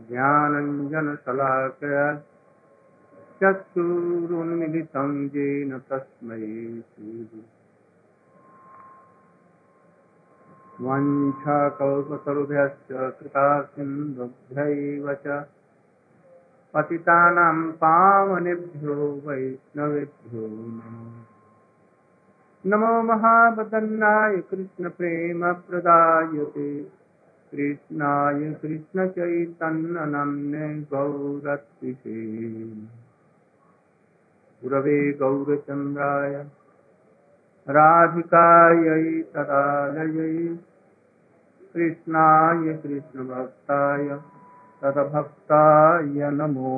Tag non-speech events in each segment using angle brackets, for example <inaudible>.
ज्ञानञ्जनशलाकया चक्षुरुन्मिलितं येन तस्मै वञ्छाकल्पतरुभ्यश्च कृतासिन्धुभ्यैव च। पतितानां पावनेभ्यो वैष्णवेभ्यो नमो। नमो महावदन्नाय कृष्णप्रेमप्रदायते। कृष्णाय कृष्णचैतन्यनन्ये गौरत्विषे गुरवे गौरचन्द्राय राधिकायै तदालयै कृष्णाय कृष्णभक्ताय तदभक्ताय नमो।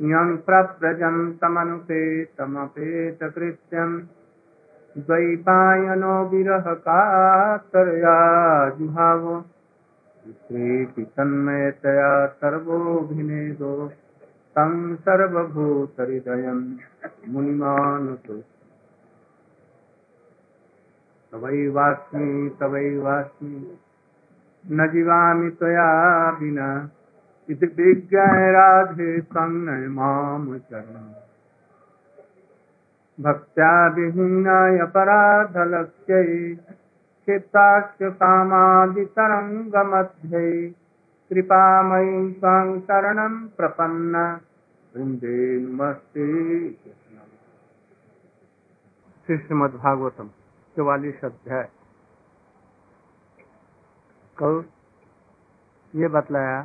यं प्रव्रजन्तमनुपेतमपेतकृत्यम् द्वैपायनो विरहकातरया जुहाव प्रीति तन्मयतया सर्वोऽभिनेदो। तं सर्वभूतहृदयं मुनिमानुतो। तवैवास्मि तवैवास्मि न जीवामि त्वया विना। इति विज्ञाय राधे संनय माम चरणम्। भक्त्या विहीनाय पराधलक्ष्यै क्षिप्ताश्च कामादितरङ्गमध्ये कृपामयी त्वां शरणं प्रपन्न। वृन्दे नमस्ते श्री श्रीमद्भागवतम चौवालीस अध्याय। कल ये बतलाया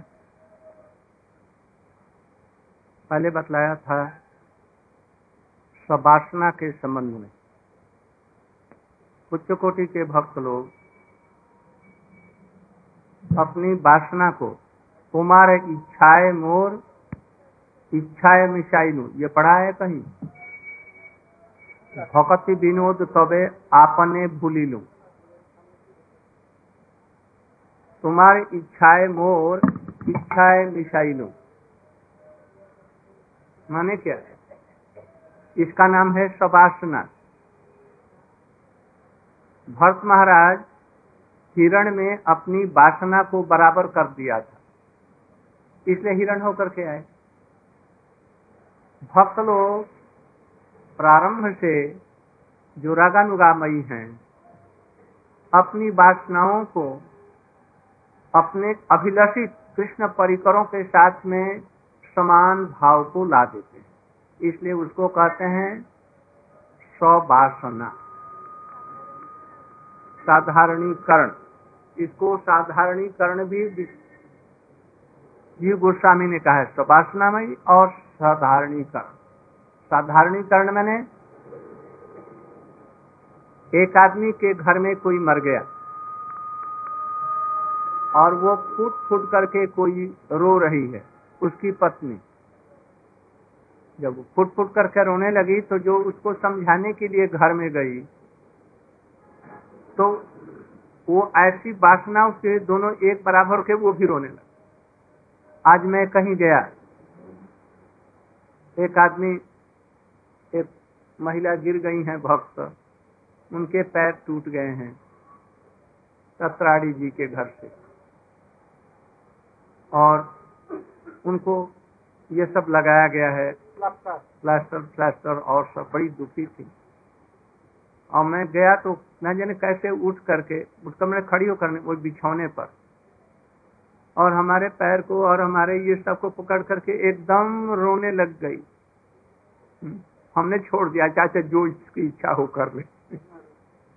पहले बतलाया था सवासना के संबंध में। उच्च कोटि के भक्त लोग अपनी वासना को कुमार इच्छाए मोर, इच्छाए मिसाइलू ये पढ़ा है कहीं? भकति विनोद तबे आपने भूली लू। तुम्हारी इच्छाए मोर, इच्छाए मिसाइलू माने क्या? है इसका नाम है सवासना भरत महाराज हिरण में अपनी वासना को बराबर कर दिया था। इसलिए हिरण होकर के आए। भक्त लोग प्रारंभ से जो रागानुगामयी हैं, अपनी वासनाओं को अपने अभिलषित कृष्ण परिकरों के साथ में समान भाव को ला देते हैं। इसलिए उसको कहते हैं सवासना साधारणीकरण। इसको साधारणीकरण भी जीव गोस्वामी ने कहा है सवासनामयी और साधारणीकरण। साधारणीकरण मैंने एक आदमी के घर में कोई मर गया और वो फूट फूट करके कोई रो रही है, उसकी पत्नी। जब फुट फुट करके रोने लगी तो जो उसको समझाने के लिए घर में गई तो वो ऐसी वासना उसके दोनों एक बराबर के वो भी रोने लगा। आज मैं कहीं गया, एक आदमी, एक महिला गिर गई हैं भक्त, उनके पैर टूट गए हैं सत्राड़ी जी के घर से। और उनको ये सब लगाया गया है प्लास्टर प्लास्टर और सब बड़ी दुखी थी। और मैं गया तो न जाने कैसे उठ करके, उसका मैंने खड़ी होकर वो बिछौने पर। और हमारे पैर को और हमारे ये सबको पकड़ करके एकदम रोने लग गई। हमने छोड़ दिया, चाचा जो इसकी इच्छा हो कर ले।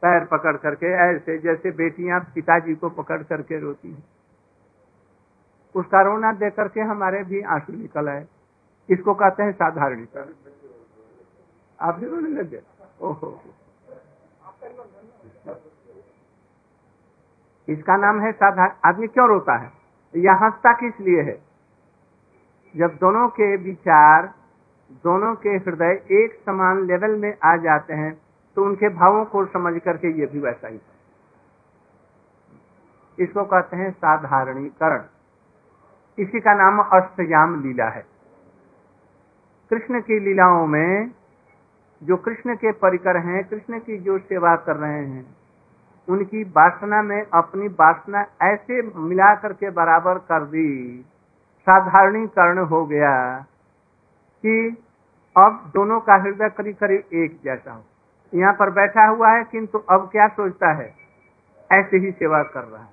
पैर पकड़ करके, ऐसे जैसे बेटियाँ पिताजी को पकड़ करके रोती हैं। उसका रोना देख करके हमारे भी आँसू निकल आए। इसको कहते हैं? साधारणीकरण आप भी रोने लग गए। इसका नाम है साधारण आदमी क्यों रोता है? यह हंसता किस लिए है? जब दोनों के विचार, दोनों के हृदय एक समान लेवल में आ जाते हैं तो उनके भावों को समझ करके ये भी वैसा ही। इसको कहते हैं साधारणीकरण। इसी का नाम अष्टयाम लीला है। कृष्ण की लीलाओं में जो कृष्ण के परिकर हैं, कृष्ण की जो सेवा कर रहे हैं, उनकी वासना में अपनी वासना ऐसे मिला करके बराबर कर दी। साधारणीकरण हो गया कि अब दोनों का हृदय करीब करीब एक जैसा हो। यहाँ पर बैठा हुआ है, किंतु अब क्या सोचता है? ऐसे ही सेवा कर रहा है।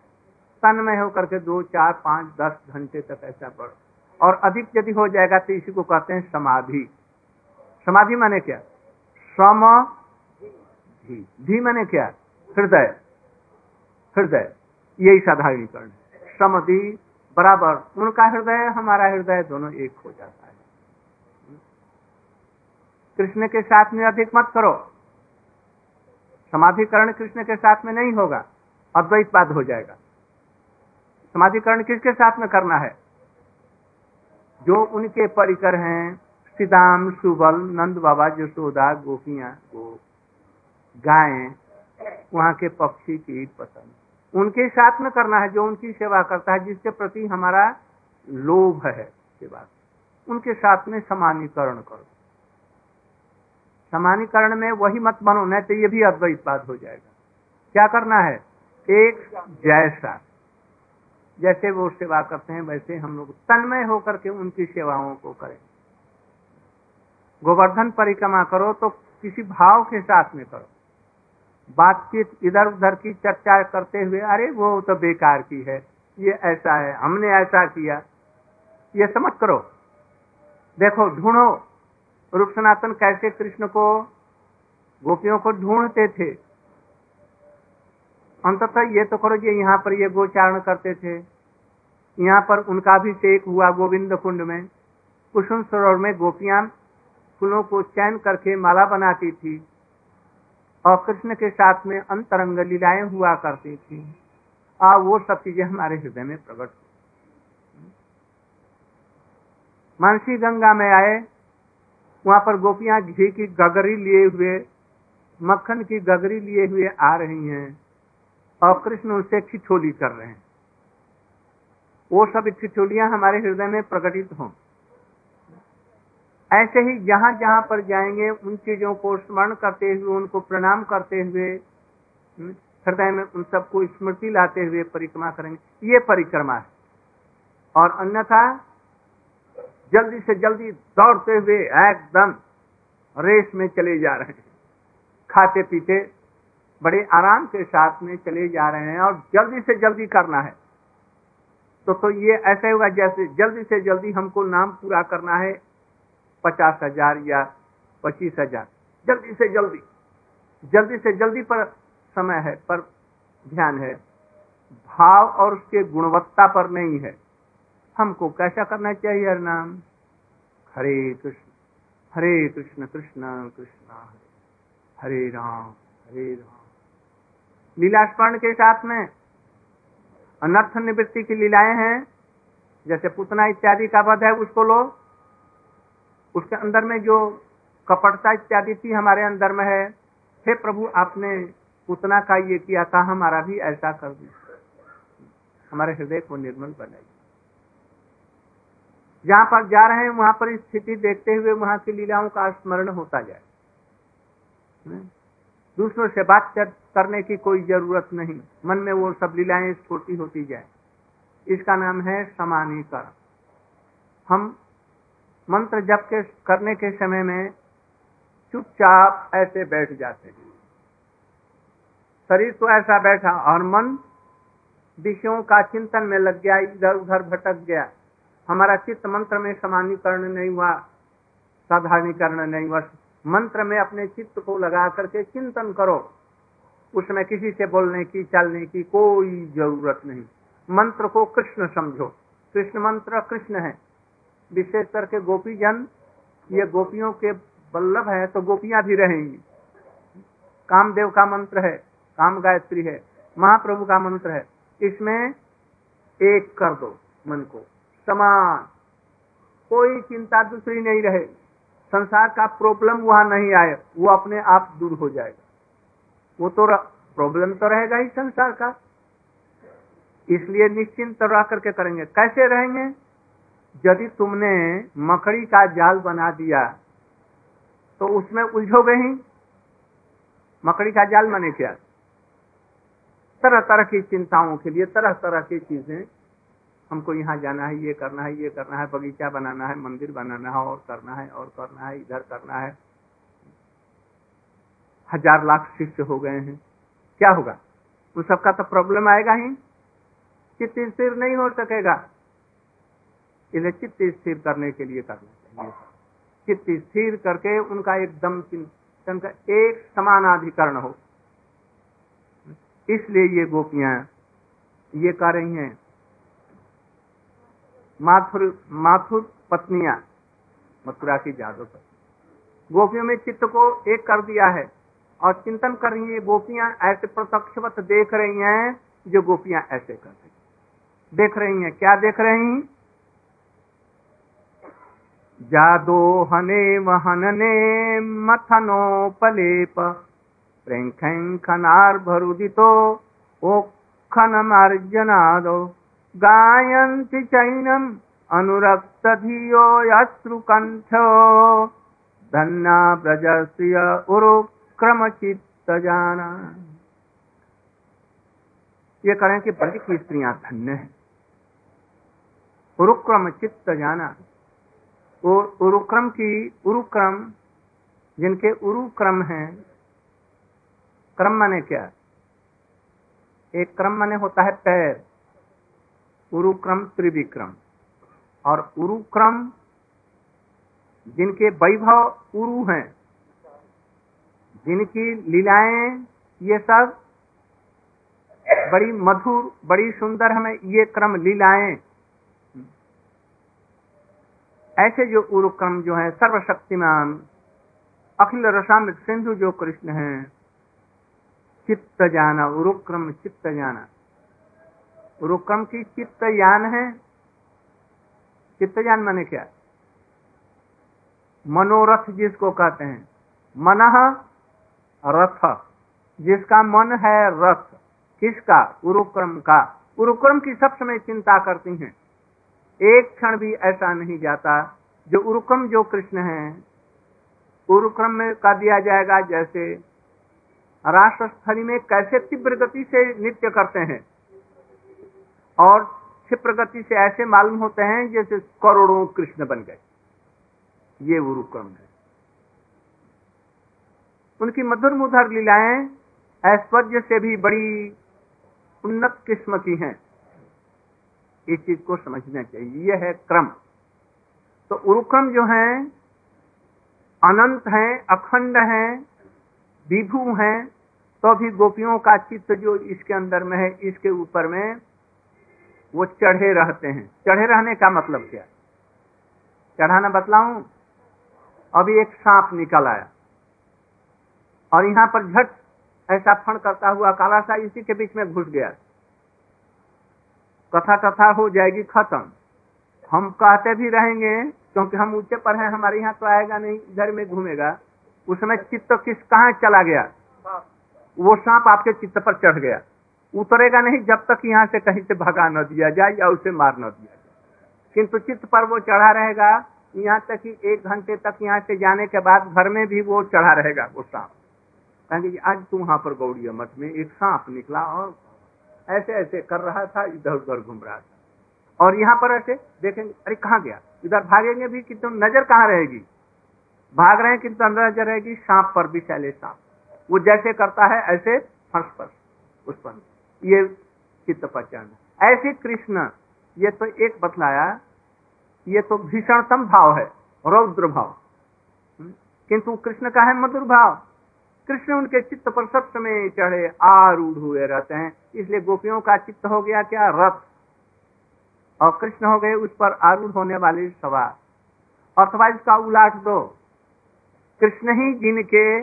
तन में होकर के दो, चार, पाँच, दस घंटे तक ऐसा बढ़ और अधिक यदि हो जाएगा तो इसी को कहते हैं समाधि। समाधि माने क्या? सम धी माने क्या? हृदय। हृदय। यही साधारणीकरण है। समधि बराबर। उनका हृदय, हमारा हृदय दोनों एक हो जाता है। कृष्ण के साथ में अधिक मत करो। समाधिकरण कृष्ण के साथ में नहीं होगा। अद्वैत बात हो जाएगा। समाधिकरण किसके साथ में करना है? जो उनके परिकर हैं सीताम सुबल, नंद बाबा, जसोदा, गोपियाँ गो गायें, वहाँ के पक्षी, कीट पसंद उनके साथ में करना है, जो उनकी सेवा करता है, जिसके प्रति हमारा लोभ है सेवा। उनके साथ में समानीकरण करो। समानीकरण में वही मत बनो, नहीं तो ये भी अद्वैत बात हो जाएगा। क्या करना है? एक जैसा। जैसे वो सेवा करते हैं, वैसे हम लोग तन्मय होकर के उनकी सेवाओं को करें। गोवर्धन परिक्रमा करो तो किसी भाव के साथ में करो। बातचीत इधर उधर की चर्चा करते हुए, अरे, वो तो बेकार की है, ये ऐसा है, हमने ऐसा किया। ये समझ करो। देखो, ढूंढो। रूप सनातन कैसे कृष्ण को, गोपियों को ढूंढते थे अंततः ये तो करो ये यहाँ पर ये गोचारण करते थे। यहाँ पर उनका भी शेख हुआ गोविंद कुंड में। कुसुम सरोवर में गोपियाँ फूलों को चयन करके माला बनाती थी और कृष्ण के साथ में अंतरंग लीलाएँ हुआ करती थी। आ, वो सब चीज़ें हमारे हृदय में प्रकट मानसी गंगा में आए। वहाँ पर गोपियाँ घी की गगरी लिए हुए, मक्खन की गगरी लिए हुए आ रही हैं। और कृष्ण उनसे ठिठोली कर रहे हैं। वो सब ठिठोलियाँ हमारे हृदय में प्रकटित हों। ऐसे ही जहाँ जहाँ पर जाएँगे उन चीज़ों को स्मरण करते हुए उनको प्रणाम करते हुए हम्म, हृदय में उन सबको स्मृति लाते हुए परिक्रमा करेंगे। ये परिक्रमा है। और अन्यथा जल्दी से जल्दी दौड़ते हुए एकदम रेस में चले जा रहे हैं। खाते पीते बड़े आराम के साथ में चले जा रहे हैं और जल्दी से जल्दी करना है। तो तो ये ऐसे होगा जैसे जल्दी से जल्दी हमको नाम पूरा करना है, पचास हज़ार या पच्चीस हज़ार। जल्दी से जल्दी जल्दी से जल्दी पर समय है, पर ध्यान है। भाव और उसके गुणवत्ता पर नहीं है। हमको कैसा करना चाहिए हर नाम? हरे कृष्ण हरे कृष्ण कृष्ण कृष्ण, हरे। राम हरे राम। लीला स्मरण के साथ में अनर्थ निवृत्ति की लीलाएँ हैं, जैसे पुतना इत्यादि का वध है उसको लो। उसके अंदर में जो कपटता इत्यादि थी हमारे अंदर में है, हे प्रभु, आपने पुतना का ये किया था, हमारा भी ऐसा कर दी। हमारे हृदय को निर्मल बनाई जहाँ पर जा रहे हैं, वहाँ पर स्थिति देखते हुए वहाँ की लीलाओं का स्मरण होता जाए। दूसरों से बात करने की कोई ज़रूरत नहीं। मन में वो सब लीलाएँ छोटी होती जाए। इसका नाम है समानीकरण। हम मंत्र जप के, करने के समय में चुपचाप ऐसे बैठ जाते हैं। शरीर तो ऐसा बैठा और मन विषयों का चिंतन में लग गया, इधर उधर भटक गया। हमारा चित्त मंत्र में समानीकरण नहीं हुआ, साधारणीकरण नहीं हुआ मंत्र में अपने चित्त को लगा करके चिंतन करो। उसमें किसी से बोलने की, चलने की कोई ज़रूरत नहीं। मंत्र को कृष्ण समझो। कृष्ण मंत्र कृष्ण है। विशेष करके गोपी जन ये गोपियों के बल्लभ है तो गोपियाँ भी रहेंगी। कामदेव का मंत्र है, काम गायत्री है, महाप्रभु का मंत्र है। इसमें एक कर दो मन को। समान। कोई चिंता दूसरी नहीं रहे संसार का प्रॉब्लम वहाँ नहीं आए, वो अपने आप दूर हो जाएगा। वो तो प्रॉब्लम तो रहेगा ही संसार का। इसलिए निश्चिंत रह करके करेंगे। कैसे रहेंगे? यदि तुमने मकड़ी का जाल बना दिया तो उसमें उलझोगे ही। मकड़ी का जाल माने क्या? तरह तरह की चिंताओं के लिए तरह तरह की चीज़ें हमको यहाँ जाना है, ये करना है, ये करना है, बगीचा बनाना है, मंदिर बनाना है, और करना है, और करना है, इधर करना है। हज़ार लाख शिष्य हो गए हैं। क्या होगा? उन सबका तो प्रॉब्लम आएगा ही। चित्त स्थिर नहीं हो सकेगा। इन्हें चित्त स्थिर करने के लिए करना चाहिए। चित्त स्थिर करके उनका एकदम चिंतन का एक समानाधिकरण हो। इसलिए ये गोपियाँ ये कह रही हैं माथुर माथुर पत्नियाँ, मथुरा की जादू पर। गोपियों में चित्त को एक कर दिया है और चिंतन कर रही है, गोपियाँ ऐसे प्रत्यक्षवत देख रही हैं जो गोपियाँ ऐसे कर रही देख रही हैं, क्या देख रही हैं? जादो हने वह ने मथनो वहनने प्रेंखनार भरुदितो ओ खनमार्जनादो गायन्ति चैनम् अनुरक्तधियो यश्रुकण्ठो उरुक्रम चित्त जाना ये करें कि ब्रज की स्त्रियाँ धन्य है। उरुक्रम चित्त जाना उरुक्रम की उरुक्रम, जिनके उरुक्रम है, क्रम माने क्या? एक क्रम माने होता है पैर। उरुक्रम त्रिविक्रम। और उरुक्रम जिनके वैभव उरु हैं, जिनकी लीलाएँ ये सब बड़ी मधुर, बड़ी सुंदर हमें ये क्रम लीलाएँ। ऐसे जो उरुक्रम जो है, सर्वशक्तिमान, अखिल रसाम सिंधु जो कृष्ण है, चित्त जाना, उरुक्रम चित्त जाना। रुकम की चित्त यान है। चित्त यान माने क्या? मनोरथ जिसको कहते हैं। मन रथ। जिसका मन है रथ। किसका? उरुक्रम का। उरुक्रम की सब समय चिंता करती हैं। एक क्षण भी ऐसा नहीं जाता। जो उरुक्रम, जो कृष्ण है, उरुक्रम में का दिया जाएगा। जैसे राष्ट्रस्थली में कैसे तीव्र गति से नृत्य करते हैं। और क्षिप्र गति से ऐसे मालूम होते हैं जैसे करोड़ों कृष्ण बन गए। ये गुरुक्रम है। उनकी मधुर मुधर लीलाएँ ऐश्वर्य से भी बड़ी उन्नत किस्म की हैं। इस चीज़ को समझना चाहिए। यह है क्रम। तो उरुक्रम जो है, अनंत है, अखंड है, विभू है तो भी गोपियों का चित्त जो इसके अंदर में है, इसके ऊपर में वो चढ़े रहते हैं। चढ़े रहने का मतलब क्या? चढ़ाना बतलाऊं? अभी एक सांप निकल आया। और यहाँ पर झट ऐसा फण करता हुआ काला सा इसी के बीच में घुस गया। कथा कथा हो जाएगी, खत्म। हम कहते भी रहेंगे, क्योंकि हम ऊँचे पर हैं, हमारे यहाँ तो आएगा नहीं इधर में घूमेगा। उसमें चित्त किस कहा चला गया? वो सांप आपके चित्त पर चढ़ गया। उतरेगा नहीं जब तक यहाँ से कहीं से भगा न दिया जाए या उसे मार न दिया जाए। किंतु चित्त पर वो चढ़ा रहेगा, यहाँ तक कि एक घंटे तक यहाँ से जाने के बाद घर में भी वो चढ़ा रहेगा वो सांप। कहेंगे आज तू वहाँ पर गौड़िया मठ में एक सांप निकला और ऐसे ऐसे कर रहा था, इधर उधर घूम रहा था। और यहाँ पर ऐसे देखेंगे, अरे कहाँ गया? इधर भागेंगे भी किंतु नज़र कहाँ रहेगी? भाग रहे हैं किंतु अंदर नज़र रहेगी, सांप पर भी चले सांप। वो जैसे करता है, ऐसे फंस पर, उस पर। ये चित्त पहचान। ऐसे कृष्ण, ये तो एक बतलाया, ये तो भीषणतम भाव है, रौद्र भाव। हम्म? किंतु कृष्ण का है मधुर भाव। कृष्ण उनके चित्त पर सब समय चढ़े, आरूढ़ हुए रहते हैं। इसलिए गोपियों का चित्त हो गया क्या? रथ। और कृष्ण हो गए उस पर आरूढ़ होने वाले सवार। अथवा इसका उलाट दो। कृष्ण ही जिनके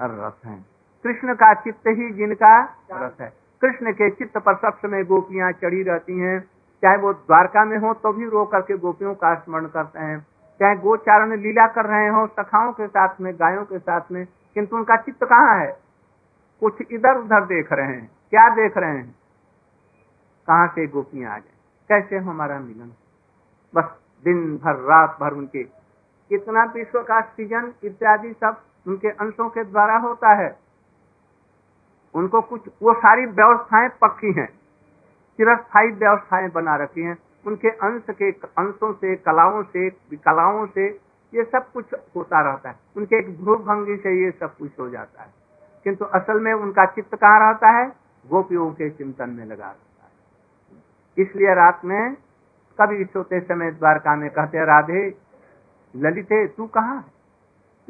रथ हैं। कृष्ण का चित्त ही जिनका रथ है। कृष्ण के चित्त पर सब समय गोपियाँ चढ़ी रहती हैं। चाहे वो द्वारका में हो तो भी रो करके गोपियों का स्मरण करते हैं। चाहे गोचारण लीला कर रहे हो, सखाओं के साथ में, गायों के साथ में, किंतु उनका चित्त कहाँ है? कुछ इधर उधर देख रहे हैं। क्या देख रहे हैं? कहा से गोपियाँ आ जाए कैसे हमारा मिलन? बस दिन भर, रात भर उनके। कितना विश्व का सृजन इत्यादि सब उनके अंशों के द्वारा होता है। उनको कुछ, वो सारी व्यवस्थाएँ पक्की हैं। चिरस्थायी व्यवस्थाएँ बना रखी हैं। उनके अंश के, अंशों से, कलाओं से कलाओं से ये सब कुछ होता रहता है। उनके एक ध्रुव भंगी से ये सब कुछ हो जाता है। किंतु असल में उनका चित्त कहाँ रहता है? गोपियों के चिंतन में लगा रहता है। इसलिए रात में कभी सोते समय द्वारका में कहते राधे, ललिते, तू कहाँ है?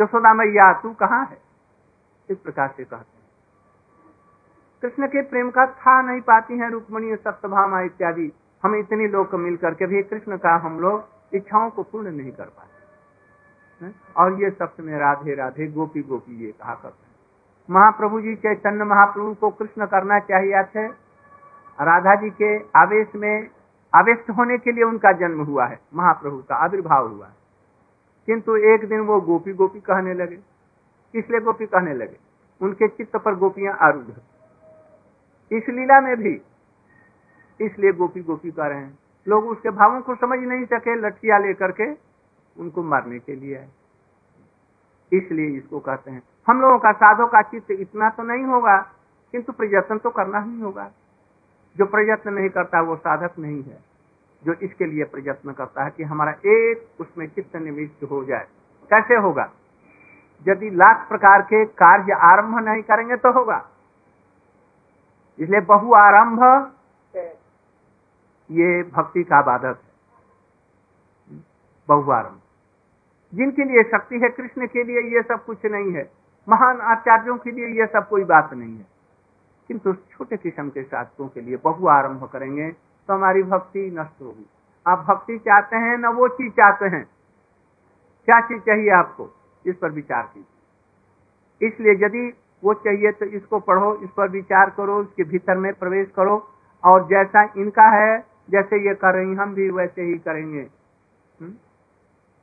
यशोदा मैया तू कहाँ है? इस प्रकार से कहते हैं। कृष्ण के प्रेम का था नहीं पाती हैं रुक्मणी, सप्तभामा इत्यादि। हम इतने लोग को मिल करके भी कृष्ण का हम लोग इच्छाओं को पूर्ण नहीं कर पाते और ये सप्त में राधे राधे, गोपी गोपी ये कहा करते हैं। महाप्रभु जी चैतन्य महाप्रभु को कृष्ण करना चाहिए थे राधा जी के आवेश में आवेश होने के लिए उनका जन्म हुआ है। महाप्रभु का आविर्भाव हुआ है। किंतु एक दिन वो गोपी गोपी कहने लगे। इसलिए गोपी कहने लगे? उनके चित्त पर गोपियाँ आरूढ़ इस लीला में भी। इसलिए गोपी गोपी कह रहे हैं। लोग उसके भावों को समझ नहीं सके लठिया लेकर के उनको मारने के लिए है इसलिए इसको कहते हैं। हम लोगों का साधो का चित्त इतना तो नहीं होगा, किंतु प्रयत्न तो करना ही होगा। जो प्रयत्न नहीं करता, वो साधक नहीं है। जो इसके लिए प्रयत्न करता है कि हमारा एक उसमें चित्त निविष्ट हो जाए। कैसे होगा? यदि लाख प्रकार के कार्य आरंभ नहीं करेंगे तो होगा। इसलिए बहु आरंभ ये भक्ति का बाधक है। बहु आरंभ। जिनके लिए शक्ति है कृष्ण के लिए ये सब कुछ नहीं है। महान आचार्यों के लिए ये सब कोई बात नहीं है। किंतु छोटे किस्म के शास्त्रों के लिए बहु आरंभ करेंगे तो हमारी भक्ति नष्ट होगी। आप भक्ति चाहते हैं ना वो चीज़ चाहते हैं? क्या चीज़ चाहिए आपको? इस पर विचार कीजिए। इसलिए यदि वो चाहिए तो इसको पढ़ो, इस पर विचार करो, इसके भीतर में प्रवेश करो। और जैसा इनका है, जैसे ये कर रही हम भी वैसे ही करेंगे। हुँ?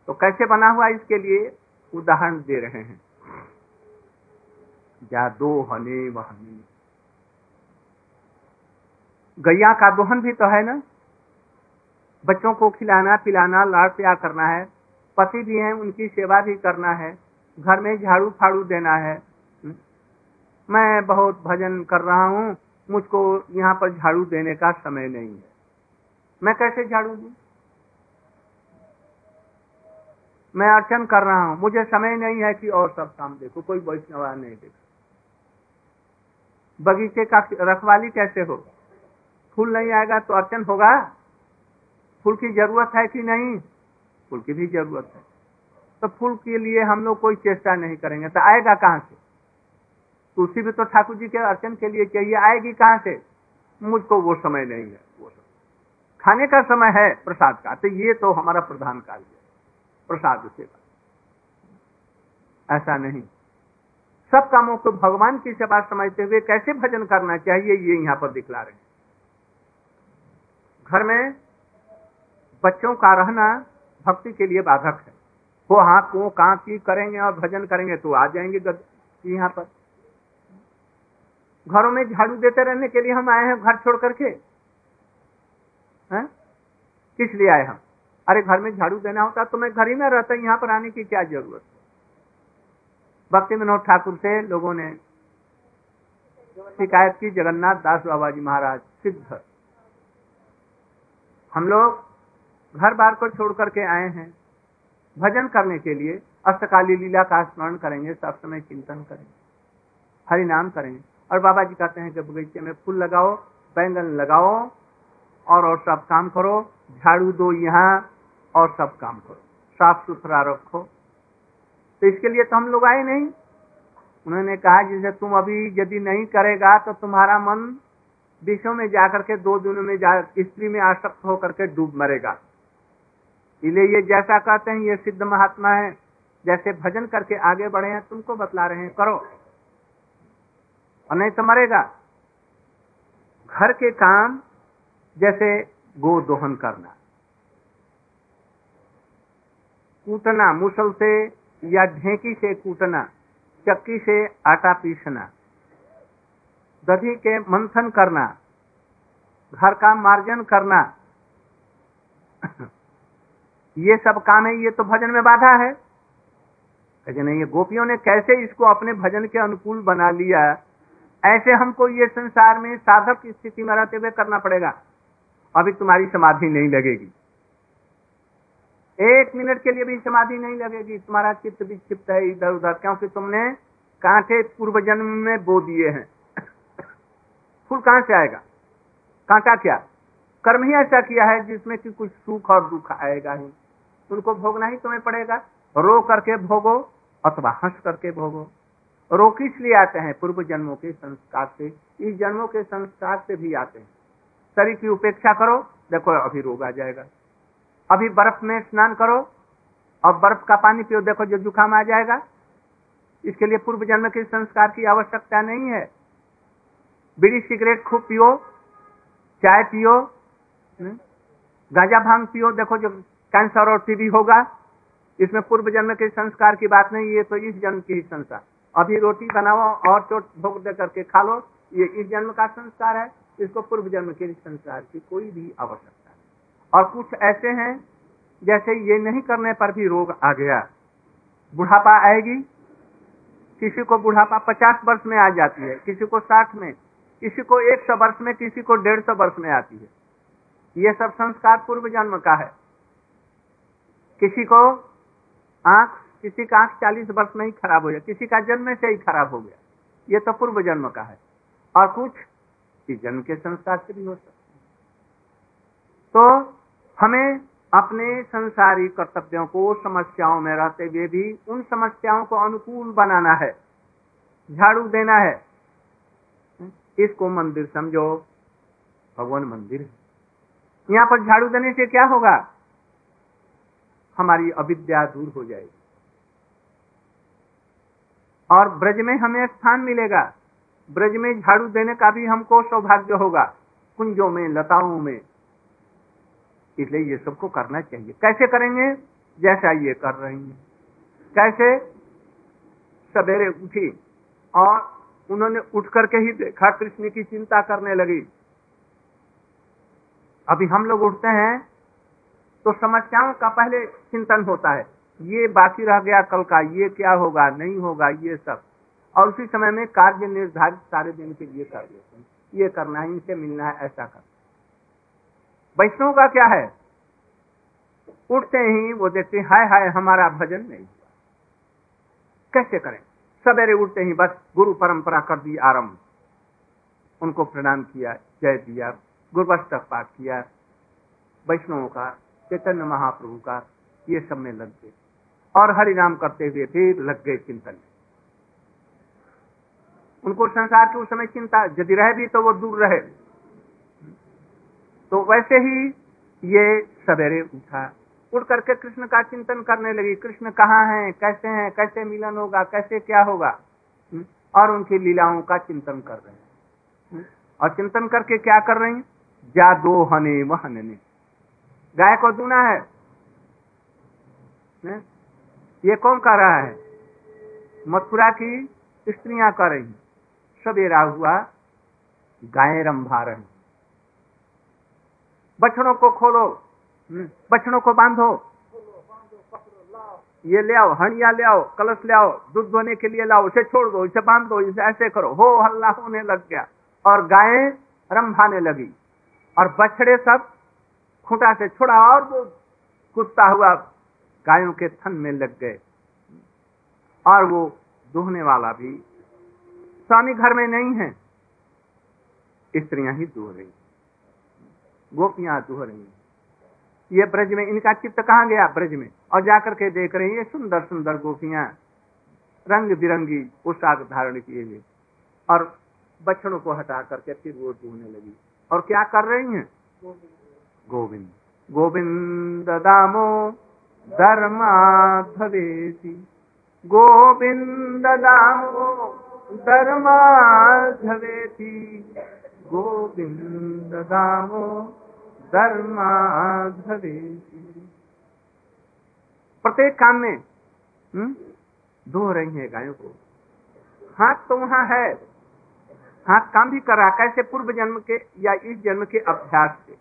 तो कैसे बना हुआ इसके लिए? उदाहरण दे रहे हैं। जा दो हने वहने। गैया का दोहन भी तो है ना? बच्चों को खिलाना, पिलाना, लाड़ प्यार करना है। पति भी हैं, उनकी सेवा भी करना है। घर में झाड़ू फाड़ू देना है। मैं बहुत भजन कर रहा हूँ, मुझको यहाँ पर झाड़ू देने का समय नहीं है। मैं कैसे झाड़ू दू? मैं अर्चन कर रहा हूँ, मुझे समय नहीं है कि और सब काम देखो, कोई वैष्णवा नहीं देखा बगीचे का रखवाली कैसे होगा? फूल नहीं आएगा तो अर्चन होगा? फूल की ज़रूरत है कि नहीं? फूल की भी ज़रूरत है। तो फूल के लिए हम लोग कोई चेष्टा नहीं करेंगे तो आएगा कहाँ से? तुलसी भी तो ठाकुर जी के अर्चन के लिए चाहिए, आएगी कहाँ से? मुझको वो समय नहीं है, वो समय। खाने का समय है प्रसाद का तो ये तो हमारा प्रधान कार्य है, प्रसाद सेवा ऐसा नहीं। सब कामों को भगवान की सेवा समझते हुए कैसे भजन करना चाहिए, ये यहाँ पर दिखला रहे हैं। घर में बच्चों का रहना भक्ति के लिए बाधक है। वो हाथ को कहाँ, की करेंगे और भजन करेंगे तो आ जाएँगे यहाँ पर। घरों में झाड़ू देते रहने के लिए हम आए हैं घर छोड़ करके? किस लिए आए हम? अरे घर में झाड़ू देना होता तो मैं घर ही में रहता, यहाँ पर आने की क्या ज़रूरत? भक्ति विनोद ठाकुर से लोगों ने शिकायत की, जगन्नाथ दास बाबा जी महाराज, सिद्ध। हम लोग घर बार को छोड़ करके आए हैं। भजन करने के लिए अष्टकाली लीला का स्मरण करेंगे, सब समय चिंतन करेंगे हरि नाम करेंगे। और बाबा जी कहते हैं कि बगीचे में फूल लगाओ, बैंगन लगाओ और और सब काम करो। झाड़ू दो यहाँ और सब काम करो। साफ़ सुथरा रखो। तो इसके लिए तो हम लोग आए नहीं। उन्होंने कहा जैसे तुम अभी यदि नहीं करेगा तो तुम्हारा मन विषयों में जाकर के दो दिनों में जा, स्त्री में आसक्त होकर के डूब मरेगा। इसलिए ये जैसा कहते हैं, ये सिद्ध महात्मा है। जैसे भजन करके आगे बढ़े हैं, तुमको बतला रहे हैं, करो। और नहीं तो मरेगा। घर के काम जैसे गो दोहन करना। कूटना, मुसल से या ढेकी से कूटना, चक्की से आटा पीसना दधी के मंथन करना, घर का मार्जन करना। <coughs> ये सब काम है, ये तो भजन में बाधा है। लेकिन ये गोपियों ने कैसे इसको अपने भजन के अनुकूल बना लिया? ऐसे हमको ये संसार में साधक की स्थिति में रहते हुए करना पड़ेगा। अभी तुम्हारी समाधि नहीं लगेगी। एक मिनट के लिए भी समाधि नहीं लगेगी। तुम्हारा चित्त भी चित्त है इधर उधर, क्योंकि तुमने कांटे पूर्व जन्म में बो दिए हैं। फूल कहाँ से आएगा? कांटा क्या? कर्म ही ऐसा किया है जिसमें कि कुछ सुख और दुख आएगा ही। उनको भोगना ही तुम्हें पड़ेगा। रो करके भोगो अथवा हंस करके भोगो। रो किस लिए आते हैं? पूर्व जन्मों के संस्कार से। इस जन्मों के संस्कार से भी आते हैं। शरीर की उपेक्षा करो देखो अभी रोग आ जाएगा। अभी बर्फ़ में स्नान करो और बर्फ़ का पानी पियो देखो जो जुकाम आ जाएगा। इसके लिए पूर्व जन्म के संस्कार की आवश्यकता नहीं है। बीड़ी सिगरेट खूब पियो चाय पियो हम्म, गांजा भाँग पियो देखो जो कैंसर और टीबी होगा। इसमें पूर्व जन्म के संस्कार की बात नहीं है तो इस जन्म की ही संस्कार। अभी रोटी बनाओ और चोट भोग दे करके खा लो। ये इस जन्म का संस्कार है, इसको पूर्व जन्म के संस्कार की कोई भी आवश्यकता नहीं। और कुछ ऐसे हैं, जैसे ये नहीं करने पर भी रोग आ गया। बुढ़ापा आएगी, किसी को बुढ़ापा पचास वर्ष में आ जाती है, किसी को साठ में, किसी को एक सौ वर्ष में, किसी को डेढ़ सौ वर्ष में आती है। ये सब संस्कार पूर्व जन्म का है। किसी को आँख किसी का आँख चालीस वर्ष में ही खराब हो गया किसी का जन्म से ही खराब हो गया। ये तो पूर्व जन्म का है। और कुछ जन्म के संस्कार से भी हो सकते तो हमें अपने संसारी कर्तव्यों को, समस्याओं में रहते हुए भी उन समस्याओं को अनुकूल बनाना है, झाड़ू देना है। इसको मंदिर समझो, भगवान मंदिर यहाँ पर झाड़ू देने से क्या होगा? हमारी अविद्या दूर हो जाएगी। और ब्रज में हमें स्थान मिलेगा। ब्रज में झाड़ू देने का भी हमको सौभाग्य होगा। कुंजों में, लताओं में। इसलिए ये सबको करना चाहिए। कैसे करेंगे? जैसा ये कर रही हैं। कैसे? सवेरे उठी और उन्होंने उठ करके ही देखा, कृष्ण की चिंता करने लगी। अभी हम लोग उठते हैं तो समस्याओं का पहले चिंतन होता है। ये बाकी रह गया कल का, ये क्या होगा, नहीं होगा, ये सब। और उसी समय में कार्य निर्धारित सारे दिन के लिए कर लेते हैं। ये करना है, इनसे मिलना है, ऐसा कर। वैष्णव का क्या है? उठते ही वो देखते हाय हाय, हमारा भजन नहीं कैसे करें? सवेरे उठते ही बस गुरु परंपरा कर दी आरंभ। उनको प्रणाम किया, जय दिया गुरुवस्तक पाठ किया। वैष्णवों का, चैतन्य महाप्रभु का, ये सब में लग गए। और हरि नाम करते हुए फिर लग गए चिंतन उनको संसार की उस समय चिंता, यदि रहे भी तो वो दूर रहे। तो वैसे ही ये सवेरे उठा, उठ करके कृष्ण का चिंतन करने लगी। कृष्ण कहाँ हैं? कैसे हैं? कैसे मिलन होगा? कैसे क्या होगा? हम्म? और उनकी लीलाओं का चिंतन कर रहे हैं। हम्म? और चिंतन करके क्या कर रही जा दो हने वहने गाय को दूना है। हम्म? ये कौन कर रहा है? मथुरा की स्त्रियाँ कर रही सवेरा हुआ गाय रंभा रही बछड़ों को खोलो हम्म, बछड़ों को बांधो। ये ले आओ हणिया ले आओ कलश ले आओ दूध धोने के लिए लाओ इसे छोड़ दो इसे बाँध दो इसे ऐसे करो। हो हल्ला होने लग गया और गाय रंभाने लगी। और बछड़े सब खूंटा से छोड़ा और वो कुत्ता हुआ गायों के थन में लग गए। और वो दुहने वाला भी स्वामी घर में नहीं है। स्त्रियाँ ही दूह रही। गोपियाँ दुह रही। ये ब्रज में इनका चित्त कहाँ गया ब्रज में? और जाकर के देख रही है सुंदर सुंदर गोपियाँ। रंग बिरंगी पोशाक धारण किए हुए। और बछड़ों को हटा करके फिर वो दूहने लगी। और क्या कर रही हैं? गोविंद। गोविंद दामो धर्माधवेति गोविंद दामो धर्माधवेति गोविंद दामो धर्माधवेति प्रत्येक काम में हम्म, धो रही है गायों को। हाथ तो वहाँ है। हाथ काम भी कर रहा कैसे पूर्व जन्म के या इस जन्म के अभ्यास से।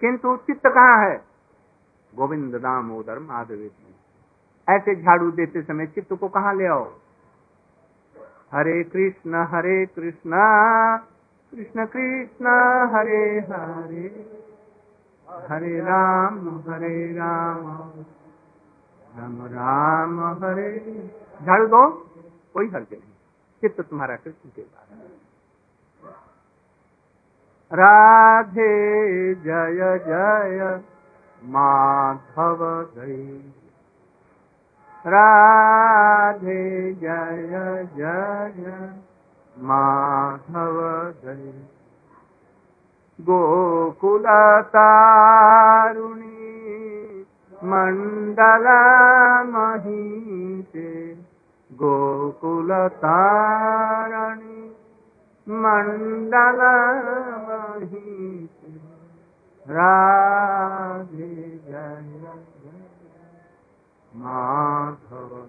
किंतु चित्त कहाँ है? गोविंद दामोदर माधव ऐसे झाड़ू देते समय चित्त को कहा ले आओ? हरे कृष्ण हरे कृष्ण कृष्ण कृष्ण, हरे हरे। हरे राम हरे राम। राम राम, हरे। झाड़ू दो, कोई हर्ज नहीं। चित्त तुम्हारा कृष्ण के बाद राधे, जय जय। माधव गी राधे जय जय माधव गी गोकुलतारुणी मण्डल महिते गोकुलतारुणी मण्डल महि गोकुलतारणी मण्डल महीते राधे जय माधव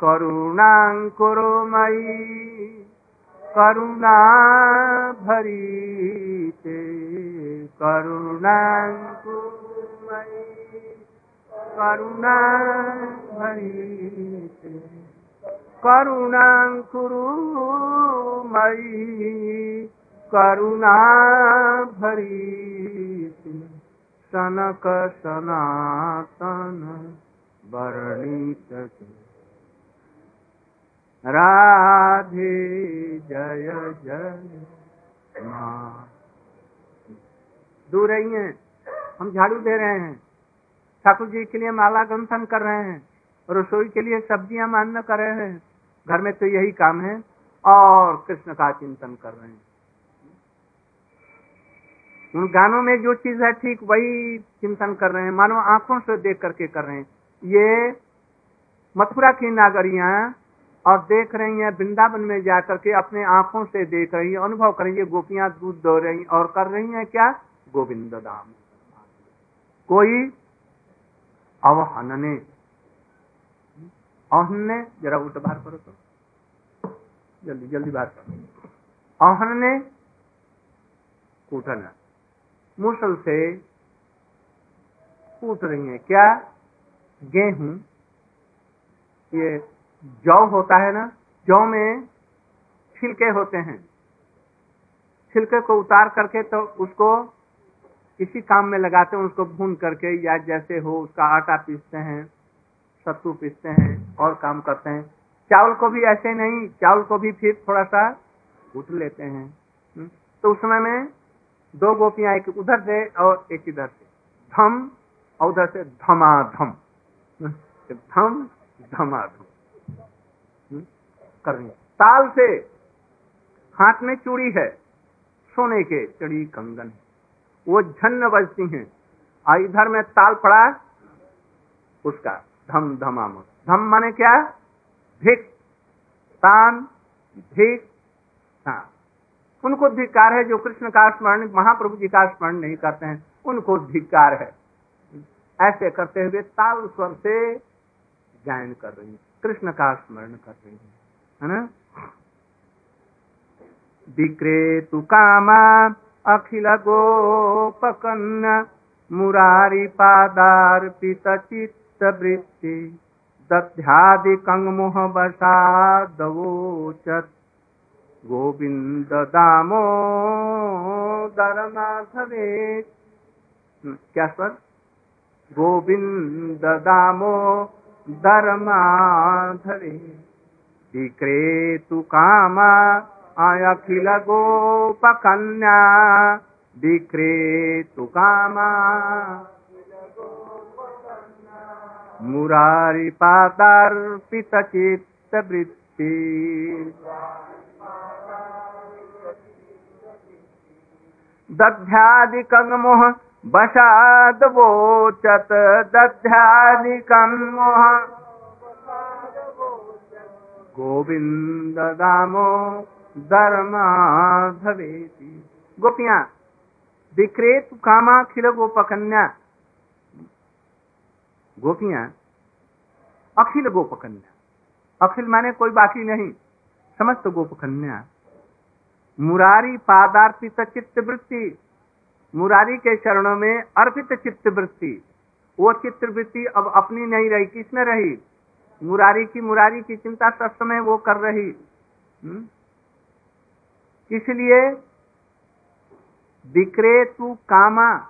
करुणाङ्कुरु मयि करुणा भरीते करुणाङ्कुरुमयि करुणा भरीते करुणाङ्कुरुमयि करुणा भरी सनक सनातन वर्णित राधे जय जय दूर रही हैं, हम झाड़ू दे रहे हैं। ठाकुर जी के लिए माला गंथन कर रहे हैं, रसोई के लिए सब्ज़ियाँ मानना कर रहे हैं। घर में तो यही काम है, और कृष्ण का चिंतन कर रहे हैं। उन गानों में जो चीज़ है, ठीक वही चिंतन कर रहे हैं, मानो आँखों से देख करके कर रहे हैं। ये मथुरा की नागरिया और देख रही हैं, वृंदावन में जाकर के अपने आँखों से देख रही है, अनुभव कर रही है गोपियाँ दूध दो रही और कर रही हैं क्या? गोविंद दाम कोई अवहनने। अहनने जरा उल्टा बाहर करो तो। जल्दी जल्दी बाहर करो। अहनने कूटना। मुसल से कूट रही है, क्या गेहूँ, ये जौ होता है ना, जौ में छिलके होते हैं। छिलके को उतार करके तो उसको किसी काम में लगाते हैं, उसको भून करके, या जैसे हो उसका आटा पीसते हैं, सत्तू पीसते हैं, और काम करते हैं। चावल को भी ऐसे नहीं, चावल को भी फिर थोड़ा सा उठ लेते हैं। तो उस समय में दो गोपियाँ एक उधर से और एक इधर से। धम और उधर से धमाधम। धम, धमाधम। कर रही ताल से हाथ में चूड़ी है, सोने के चढ़ी कंगन। वो झन्न बजती हैं। और इधर में ताल पड़ा, उसका धम धमाम। धम माने क्या? धिक तान धिक हाँ। उनको धिकार है जो कृष्ण का स्मरण, महाप्रभु जी का स्मरण नहीं करते हैं, उनको धिकार है। ऐसे करते हुए ताल स्वर से गायन कर रही है, कृष्ण का स्मरण कर रही है ना? विक्रेतु कामा, अखिल गोपकन्न मुरारी पादार्पित चित्त वृत्ति दध्यादि कंगमोह बसादवोचत गोविंद दामो दरमाधवे क्या स्वर? गोविंद दामो दरमाधवे विक्रेतु कामा, अखिल गोपकन्या। विक्रेतु कामा मुरारी दध्यादिकन्मोह वशादवोचत गोविंद दामो धर्माधवेति गोपियाँ, विक्रेत कामा खिल गोपकन्या गोपियाँ अखिल गोपकन्या अखिल माने कोई बाकी नहीं, समस्त गोपकन्या। मुरारी पादार्पित चित्त वृत्ति मुरारी के चरणों में अर्पित चित्त वृत्ति वो चित्त वृत्ति अब अपनी नहीं रही, किसमें रही? मुरारी की मुरारी की चिंता सब समय वो कर रही। हम्म? इसलिए विक्रेतु कामा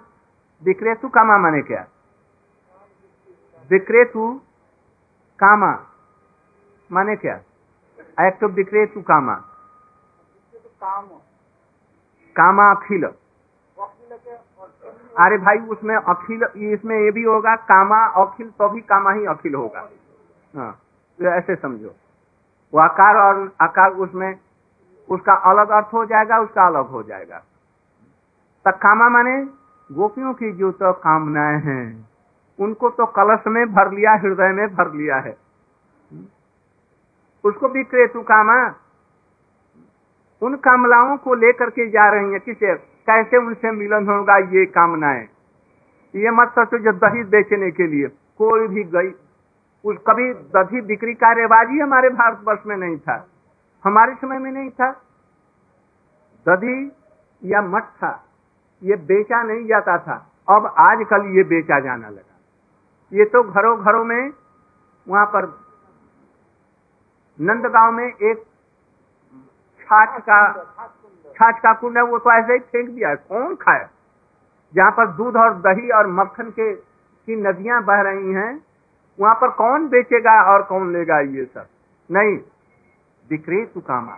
विक्रेतु कामा माने क्या? विक्रेतु कामा माने क्या? एक तो विक्रेतु कामा। कामा अखिल अरे भाई उसमें अखिल इसमें ये भी होगा कामा अखिल तो भी कामा ही अखिल होगा। हाँ तो ऐसे समझो। वो आकार और आकार उसमें उसका अलग अर्थ हो जाएगा उसका अलग हो जाएगा। तो कामा माने गोपियों की जो तो कामनाएँ हैं उनको तो कलश में भर लिया हृदय में भर लिया है। उसको भी क्रेतु कामा उन कामलाओं को लेकर के जा रही है किसे कैसे उनसे मिलन होगा ये कामनाएँ। ये मत सोचो जो दही बेचने के लिए कोई भी गई। उस कभी दही बिक्री का रिवाज ही हमारे भारतवर्ष में नहीं था। हमारे समय में नहीं था। दधी या मठा ये बेचा नहीं जाता था। अब आजकल ये बेचा जाना लगा। ये तो घरों घरों में, वहाँ पर नंदगांव में एक छाछ का छाछ का कुंड है, वो तो ऐसे ही फेंक दिया है। कौन खाए? जहाँ पर दूध और दही और मक्खन के, की नदियाँ बह रही हैं, वहाँ पर कौन बेचेगा और कौन लेगा ये सब? नहीं, बिक्री तू कामा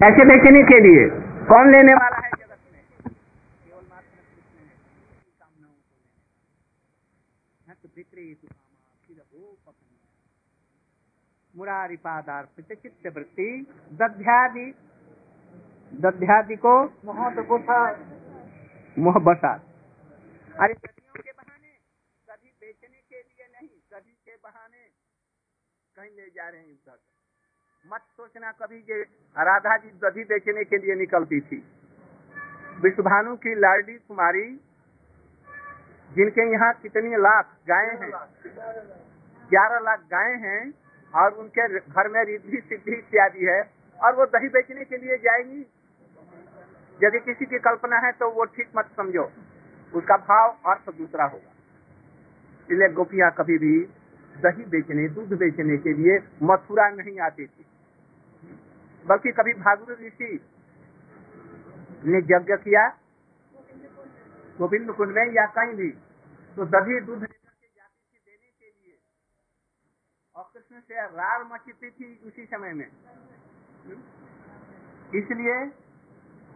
ऐसे बेचने के लिए कौन लेने वाला है जगत में केवल मात्र कृष्ण है कामनाओं को लेने तो बिक्री तू कामा फिर वो मुरारी पादार्पित चित्त वृत्ति दध्यादि। दध्यादि को मोह मोह बसा अरे सदियों के बहाने। सभी बेचने के लिए नहीं सभी के बहाने। कहीं ले जा रहे हैं उधर मत सोचना कभी ये राधा जी दधी बेचने के लिए निकलती थी। विश्वभानु की लाडली कुमारी जिनके यहाँ कितनी लाख गायें हैं ग्यारह लाख गायें हैं और उनके घर में रिद्धि, सिद्धि इत्यादि है। और वो दही बेचने के लिए जाएँगी। यदि किसी की कल्पना है तो वो ठीक मत समझो। उसका भाव अर्थ दूसरा होगा। इसलिए गोपियाँ कभी भी दही बेचने, दूध बेचने के लिए मथुरा नहीं आती थी। बल्कि कभी भागुर ऋषि ने यज्ञ किया गोविंद कुंड में या कहीं भी तो दही, दूध और कृष्ण से रार मचती थी उसी समय में। इसलिए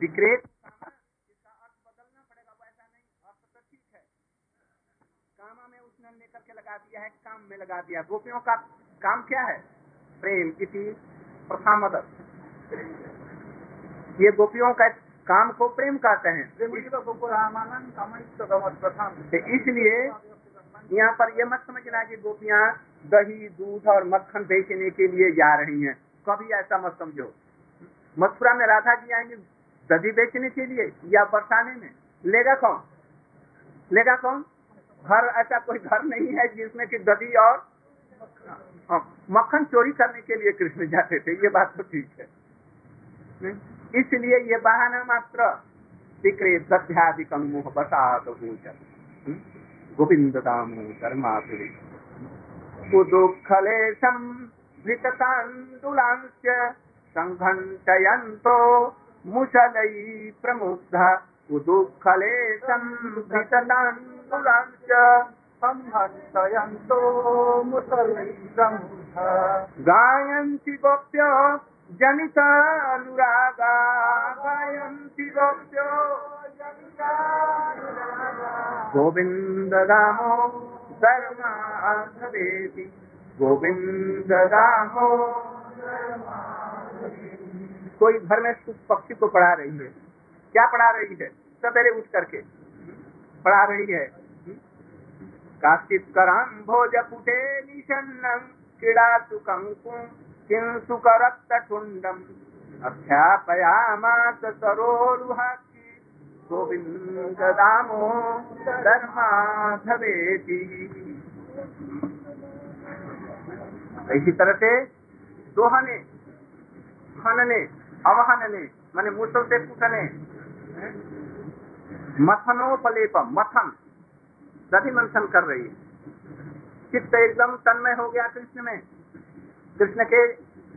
विक्रेत इसका अर्थ बदलना पड़ेगा वैसा नहीं अर्थ तो ठीक है। कामा में उसने लेकर के लगा दिया है काम में लगा दिया। गोपियों का काम क्या है? प्रेम इति प्रथामद ये गोपियों का काम को प्रेम कहते हैं। इसलिए यहाँ पर ये मत समझना कि गोपियाँ दही दूध और मक्खन बेचने के लिए जा रही हैं। कभी ऐसा मत समझो। मथुरा में राधा जी आएँगे दही बेचने के लिए या बरसाने में? लेगा कौन? लेगा कौन? घर ऐसा कोई घर नहीं है जिसमें कि दही और हाँ, मक्खन चोरी करने के लिए कृष्ण जाते थे। ये बात तो ठीक है। इसलिए ये बहाना मात्र विक्रे दध्यादिकम मोह बसात भूषण। गोविंद दामोदर माधुरी उदुःखलेशं धृतताण्डुलांश्च सङ्घण्टयन्तो मुसलै प्रमुग्ध उदुःखलेशं धृतताण्डुलांश्च मुसलै प्रमुग्ध। गायन्ति गोप्य जनितानुरागा। गायन्ति गोप्यो गोविन्द दामो धर्माधवेति गोविंद रामो। कोई घर में पक्षी को पढ़ा रही है? क्या पढ़ा रही है? सवेरे उठ करके। पढ़ा रही है? काश्चित कराम भोज पुटे निशन्नम क्रीड़ा सुकंकु किंसु करत्त ठुंडम। अध्यापयामास सरोरुहाक्षी गोविंद दामो धर्माधवेती। इसी तरह से दोहने हनने अवहनने, माने मुसल से कुटने। मथनोपलेप मथन दधि मंथन कर रही है। चित्त एकदम तन्मय हो गया कृष्ण में। कृष्ण के,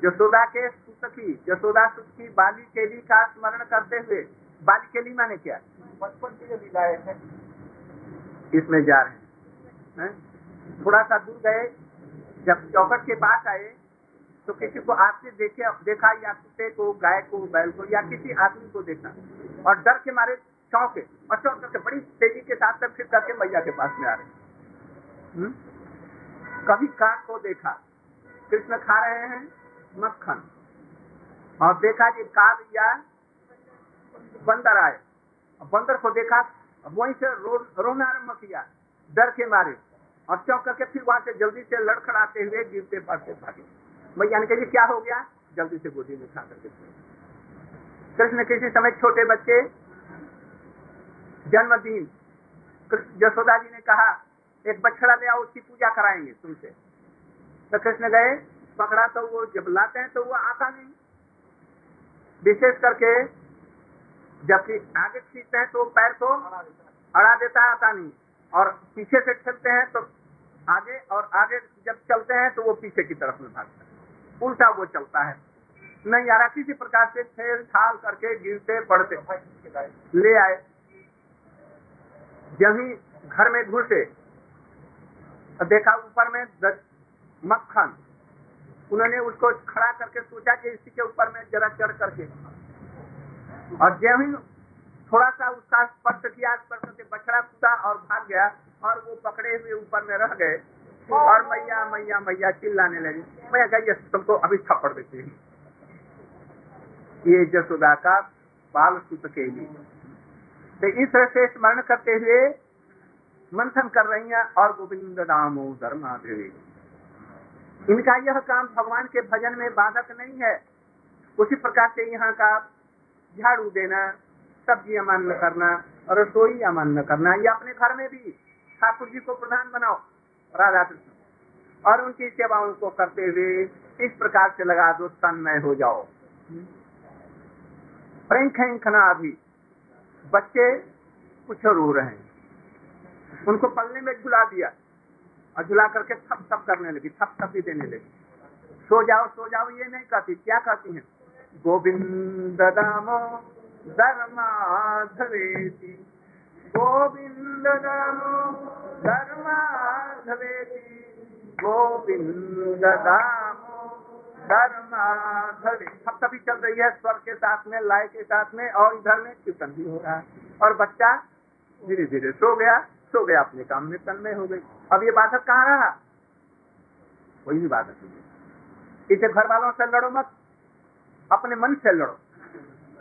यशोदा के सुत की, यशोदा सुत की बाली केली का स्मरण करते हुए बाली केली माने क्या? बचपन की जो लीलाएँ हैं। इसमें जा रहे हैं। है? थोड़ा सा दूर गए जब चौकट के पास आए तो किसी को आपसे देखे देखा या कुत्ते को गाय को बैल को या किसी आदमी को देखा। और डर के मारे चौंके और चौंक करके बड़ी तेज़ी के साथ फिर करके मैया के पास में आ रहे हुँ? कभी काक को देखा। कृष्ण खा रहे हैं मक्खन। और देखा कि काग या बंदर आए। बंदर को देखा वहीं से रो, रोना आरंभ किया। डर के मारे। और चौंक करके फिर वहाँ से जल्दी से लड़खड़ाते हुए गिरते पड़ते भागे। मैया ने कही क्या हो गया? जल्दी से गोदी में खा करके कृष्ण किसी समय छोटे बच्चे जन्मदिन यशोदा जी ने कहा एक बछड़ा ले आओ उसकी पूजा कराएँगे तुमसे। तो कृष्ण गए पकड़ा तो वो जब लाते हैं तो वो आता नहीं। विशेष करके जबकि आगे खींचते हैं तो पैर को अड़ा देता है आता नहीं और पीछे से चलते हैं तो आगे और आगे जब चलते हैं तो वो पीछे की तरफ़ में भागता है। उल्टा वो चलता है। नहीं, यार, किसी प्रकार से छेड़ छाल करके गिरते, पड़ते। ले आए। जब ही घर में घुसे, देखा ऊपर में मक्खन। उन्होंने उसको खड़ा करके सोचा कि इसी के ऊपर में जरा चढ़ करके। और जब ही थोड़ा सा उसका स्पर्श किया, स्पर्श करके बछड़ा कूदा और भाग गया और वो पकड़े हुए ऊपर में रह गए। और मैया मैया मैया चिल्लाने लगी। मैं कही तुमको अभी थप्पड़ देती हूँ। ये जसोदा का बाल सुत के लिए। तो इस तरह से स्मरण करते हुए मंथन कर रही हैं और गोविंद दामो धर्मा देवी। इनका यह काम भगवान के भजन में बाधक नहीं है। उसी प्रकार से यहाँ का झाड़ू देना सब्ज़ी अमान्य करना, रसोई अमान्य करना, या अपने घर में भी ठाकुर जी को प्रधान बनाओ, राधा कृष्ण। और उनकी सेवाओं को करते हुए इस प्रकार से लगा दो, तन्मय हो जाओ। खना अभी बच्चे कुछ रो रहे हैं। उनको पलने में झुला दिया। और झुला करके थप थप करने लगी, थप थप भी देने लगी। सो जाओ सो जाओ, ये नहीं कहती, क्या कहती हैं? गोविंद दामो धर्माधवेति। गोविंद दामो धर्माधवेति। गोविंद दामो धर्माधवे सब तभी चल रही है स्वर के साथ में, लाय के साथ में और इधर में कीर्तन भी हो रहा है। और बच्चा धीरे धीरे सो गया सो गया, अपने काम में तन्मय हो गई। अब ये बाधक कहाँ रहा? कोई भी बाधक नहीं इसे घर वालों से लड़ो मत। अपने मन से लड़ो।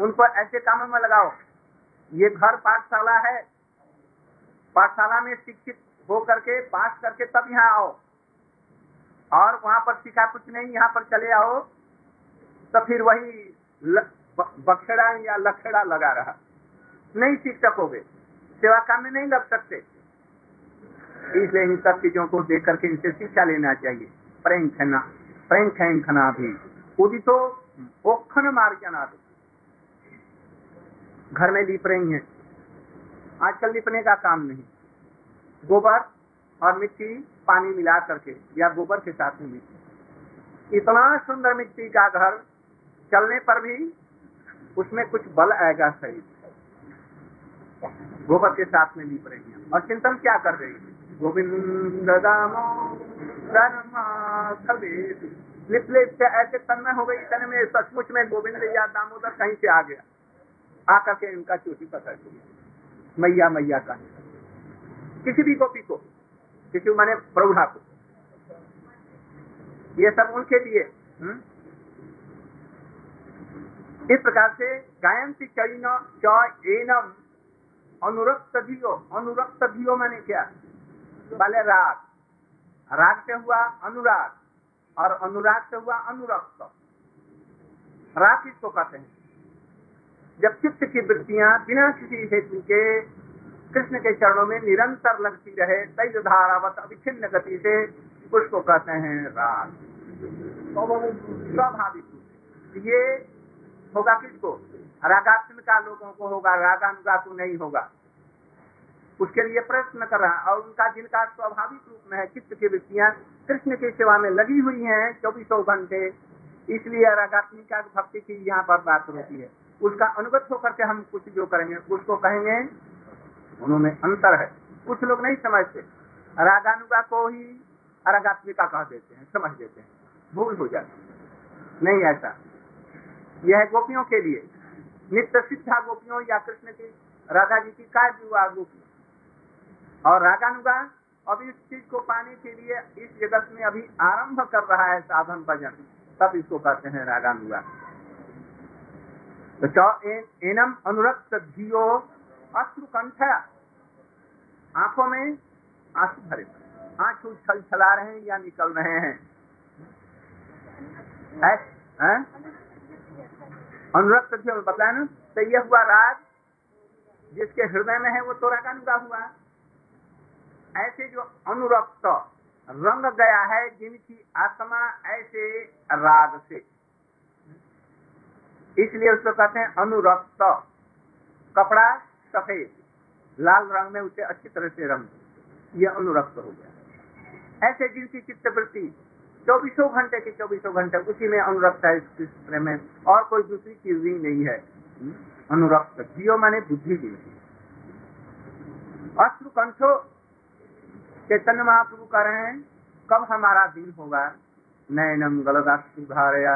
उनको ऐसे कामों में लगाओ। ये घर पाठशाला है। पाठशाला में शिक्षित हो करके पास करके तब यहाँ आओ। और वहाँ पर सीखा कुछ नहीं, यहाँ पर चले आओ। तो फिर वही बखेड़ा या लखेड़ा लगा रहा। नहीं सीख सकोगे। सेवा काम में नहीं लग सकते। इसलिए इन सब चीज़ों को देख करके इनसे शिक्षा लेना चाहिए। प्रेम खना प्रेम खेन खना भी। उदितो ओखन मार जाना घर में लिप रही है। आजकल लिपने का काम नहीं। गोबर और मिट्टी पानी मिला करके, या गोबर के साथ में। मिट्टी इतना सुंदर मिट्टी का घर चलने पर भी उसमें कुछ बल आएगा सही गोबर के साथ में लीप रही है। और चिंतन क्या कर रही है? गोविंद लिप ऐसे तन्मय हो गई, इतने में सचमुच में गोविंद या दामोदर कहीं से आ गया। आकर के इनका चोटी पकड़ लिया। मैया मैया का। किसी भी गोपी को, किसी मैंने प्रौढ़ा को। ये सब उनके लिए हुँ? इस प्रकार से गायंती चैन चैनम अनुरक्त धियो अनुरक्त धियो मैंने क्या? पहले राग। राग से हुआ अनुराग। और अनुराग से हुआ अनुरक्त राग किसको कहते हैं? जब चित्त की वृत्तियाँ बिना किसी हेतु के कृष्ण के चरणों में निरंतर लगती रहे तेज धारावत अविच्छिन्न गति से उसको कहते हैं राग। स्वाभाविक ये होगा किसको? रागात्म का लोगों को होगा, रागानुगा को नहीं होगा। उसके लिए प्रयत्न कर रहा है। और उनका जिनका स्वाभाविक रूप में है, चित्त की वृत्तियाँ कृष्ण की सेवा में लगी हुई हैं चौबीसों घंटे। इसलिए रागात्मिका भक्ति की यहाँ पर बात होती है। उसका अनुगत होकर के हम कुछ जो करेंगे, उसको कहेंगे, उन्होंने अंतर है। कुछ लोग नहीं समझते। रागानुगा को ही रागात्मिका कह देते हैं, समझ देते हैं। भूल हो जाती नहीं ऐसा। यह गोपियों के लिए। नित्य सिद्धा गोपियों या कृष्ण की, राधा जी की विवाह गोपी और रागानुगा अब इस चीज़ को पाने के लिए इस जगत में अभी आरंभ कर रहा है साधन भजन। तब इसको कहते हैं रागानुगा। तो एनम अनुरक्त धियो अश्रु कंठ। आँखों में आँसू भरे। आँसू छल छला रहे हैं या निकल रहे हैं? अनुरक्त धियो, बताया ना? तो यह हुआ राग जिसके हृदय में है, वो तो रागानुगा हुआ। ऐसे जो अनुरक्त रंग गया है, जिनकी आत्मा ऐसे राग से। इसलिए उसको कहते हैं अनुरक्त। कपड़ा सफ़ेद, लाल रंग में उसे अच्छी तरह से रंग। यह अनुरक्त हो गया। ऐसे जिनकी चित्तवृत्ति चौबीसों घंटे के चौबीसों घंटे, उसी में अनुरक्त है, इस में। और कोई दूसरी चीज़ ही नहीं है। अनुरक्त। जियो माने बुद्धि भी अश्रु कंठो चैतन्य महाप्रभु कह रहे हैं, कब हमारा दिन होगा? नयनम गलदाश्रु धारया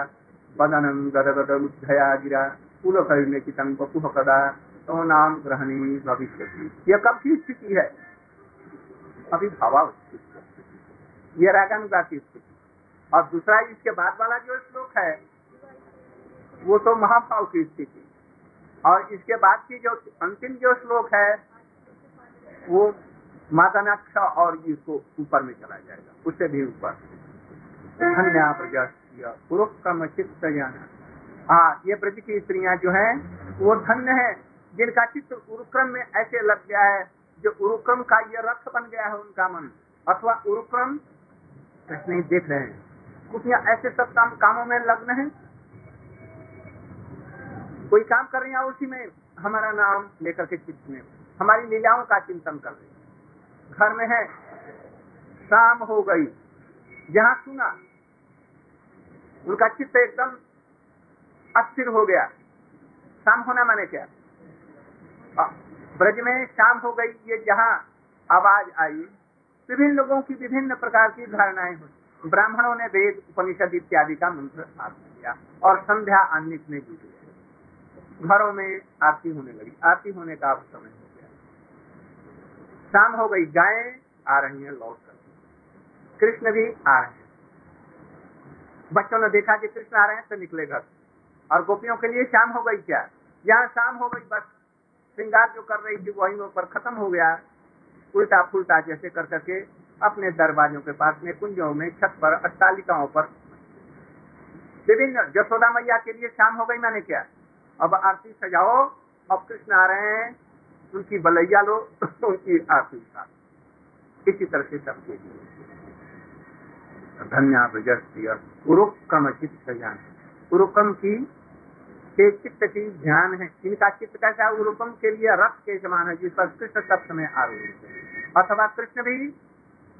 बदनम गदगद उद्धया गिरा कुल करने की तंग कदा तो नाम ग्रहणी भविष्य यह कब की स्थिति है? अभी भावा ये रागानुगा की स्थिति। और दूसरा इसके बाद वाला जो श्लोक है, वो तो महाभाव की स्थिति। और इसके बाद की जो अंतिम जो श्लोक है, वो मातानाक्ष और ये इसको ऊपर में चला जाएगा, उससे भी ऊपर। धन्य जाना हाँ ये ब्रज की स्त्रियाँ जो हैं, वो धन्य है, जिनका चित्त उरुक्रम में ऐसे लग गया है, जो उरुक्रम का ये रथ बन गया है उनका मन। अथवा उरुक्रम नहीं देख रहे हैं। कुछ ऐसे सब काम, कामों में लग्न है? कोई काम कर रहे हैं उसी में, हमारा नाम लेकर के चित्त में। हमारी लीलाओं का चिंतन कर रहे घर में है। शाम हो गई। जहाँ सुना। उनका चित्त एकदम अस्थिर हो गया। शाम होना माने क्या? ब्रज में शाम हो गई। ये जहाँ आवाज़ आई, विभिन्न लोगों की विभिन्न प्रकार की धारणाएँ हुई। ब्राह्मणों ने वेद, उपनिषद इत्यादि का मंत्र स्थापन किया और संध्या आने में जुट। जुटे घरों में आरती होने लगी। आरती होने का अब समय शाम हो गई, गायें आ रही हैं लौट कर कृष्ण भी आ रहे हैं बच्चों ने देखा कि कृष्ण आ रहे हैं तो निकले घर। और गोपियों के लिए शाम हो गई क्या? यहाँ शाम हो गई, बस। श्रृंगार जो कर रही थी, वही पर खत्म हो गया। उल्टा फुलटा जैसे कर करके अपने दरवाजों के पास में, कुंजों में, छत पर, अट्टालिकाओं पर। विभिन्न जसोदा मैया के लिए शाम हो गई, मैंने क्या? अब आरती सजाओ। अब कृष्ण आ रहे हैं उनकी बलैया लो, <laughs> उनकी आरती इसी तरह से लिए धन्या ब्रजस्त्रिय उरुक्रम चित्त ज्ञान। उरुक्रम की चित्त की ध्यान है। इनका चित्त कैसा? उरुकम के लिए रथ के समान है, जिस पर कृष्ण सप्त में आरूढ़ है। अथवा कृष्ण भी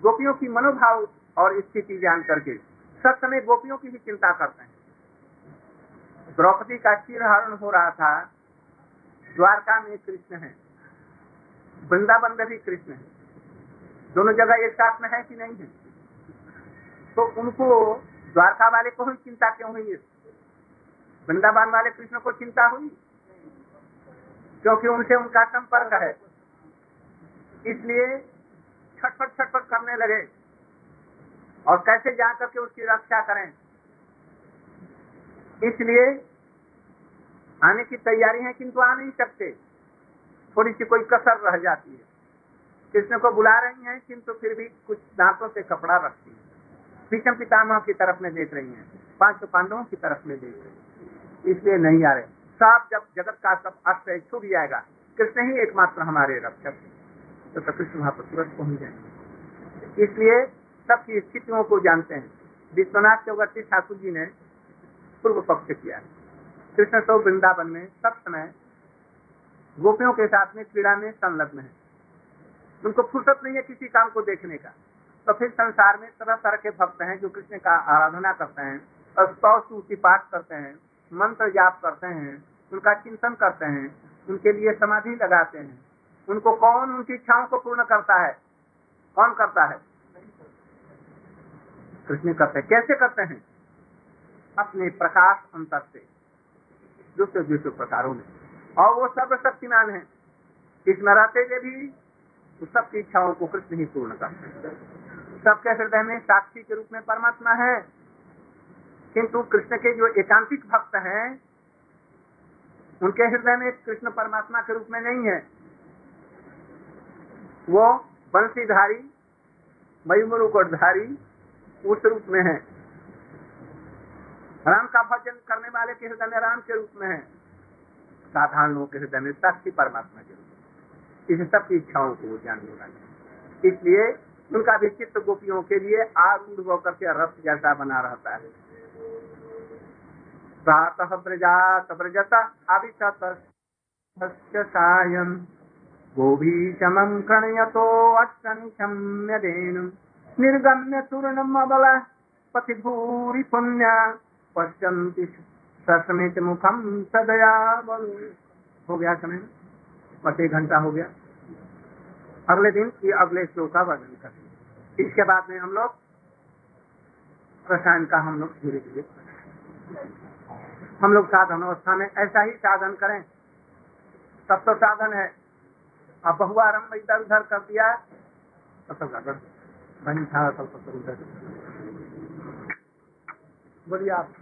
गोपियों की मनोभाव और स्थिति जान करके सब समय गोपियों की भी चिंता करते हैं। द्रौपदी का चिरहरण हो रहा था। द्वारका में कृष्ण है। वृंदावन में भी कृष्ण है। दोनों जगह एक साथ में है कि नहीं है? तो उनको द्वारका वाले को ही चिंता क्यों हुई वृंदावन वाले कृष्ण को चिंता हुई? क्योंकि उनसे उनका संपर्क है। इसलिए छटपट छटपट करने लगे। और कैसे जा करके उसकी रक्षा करें? इसलिए आने की तैयारी है, किंतु आ नहीं सकते। थोड़ी सी कोई कसर रह जाती है। कृष्ण को बुला रही हैं किंतु फिर भी कुछ दांतों से कपड़ा रखती है। पीछम पितामह की तरफ़ में देख रही हैं पाँच पांडवों की तरफ़ में देख रही है। इसलिए नहीं आ रहे। सब जब जगत का सब अस्त छूट जाएगा कृष्ण ही एकमात्र हमारे रक्षक तो, तो कृष्ण वहाँ पर तुरंत पहुँच जाएँगे इसलिए सबकी स्थितियों को जानते हैं। विश्वनाथ चौवर्ती ठाकुर जी ने पूर्व पक्ष किया। कृष्ण तो वृंदावन में सब समय गोपियों के साथ में क्रीड़ा में, संलग्न है। उनको फुर्सत नहीं है किसी काम को देखने का। तो फिर संसार में तरह तरह के भक्त हैं जो कृष्ण का आराधना करते हैं और सौ स्तुति पाठ करते हैं, मंत्र जाप करते हैं, उनका चिंतन करते हैं, उनके लिए समाधि लगाते हैं। उनको कौन उनकी इच्छाओं को पूर्ण करता है? कौन करता है? कृष्ण करते हैं। कैसे करते हैं? अपने प्रकाश अंतर से। दूसरे दूसरे प्रकारों में। और वो सब सर्वशक्तिमान है। इस रहते हुए भी तो सबकी इच्छाओं को कृष्ण ही पूर्ण करते हैं। सबके हृदय में साक्षी के रूप में परमात्मा है। किंतु कृष्ण के जो एकांतिक भक्त हैं, उनके हृदय में कृष्ण परमात्मा के रूप में नहीं है। वो बंसीधारी मयूमुरुकोटधारी उस रूप में है। राम का भजन करने वाले के हृदय में राम के रूप में है। साधारण लोगों के हृदय में साक्षी परमात्मा के रूप में। इस सबकी इच्छाओं को जानने वाले इसलिए उनका भी चित्त गोपियों के लिए आरूढ़ होकर के रथ जैसा बना रहता है। प्रातः प्रजत अभिशत सायं। गोभीशमं कृणयतो अक्षनिशम्यदेन निर्गम्य तूर्णमबल पथि भूरि पुण्या पश्यन्ति सस्मित मुखम सदया बल हो गया समय। बस एक घंटा हो गया। अगले दिन ये अगले श्लोक का वर्णन करेंगे इसके बाद में हम लोग रसायन का हम लोग धीरे धीरे हम लोग साधन अवस्था में ऐसा ही साधन करें। तब तो साधन है। अब बहुआरम्भ इधर उधर कर दिया। तब तक अगर बनी था, तब तक उधर बोलिए आप।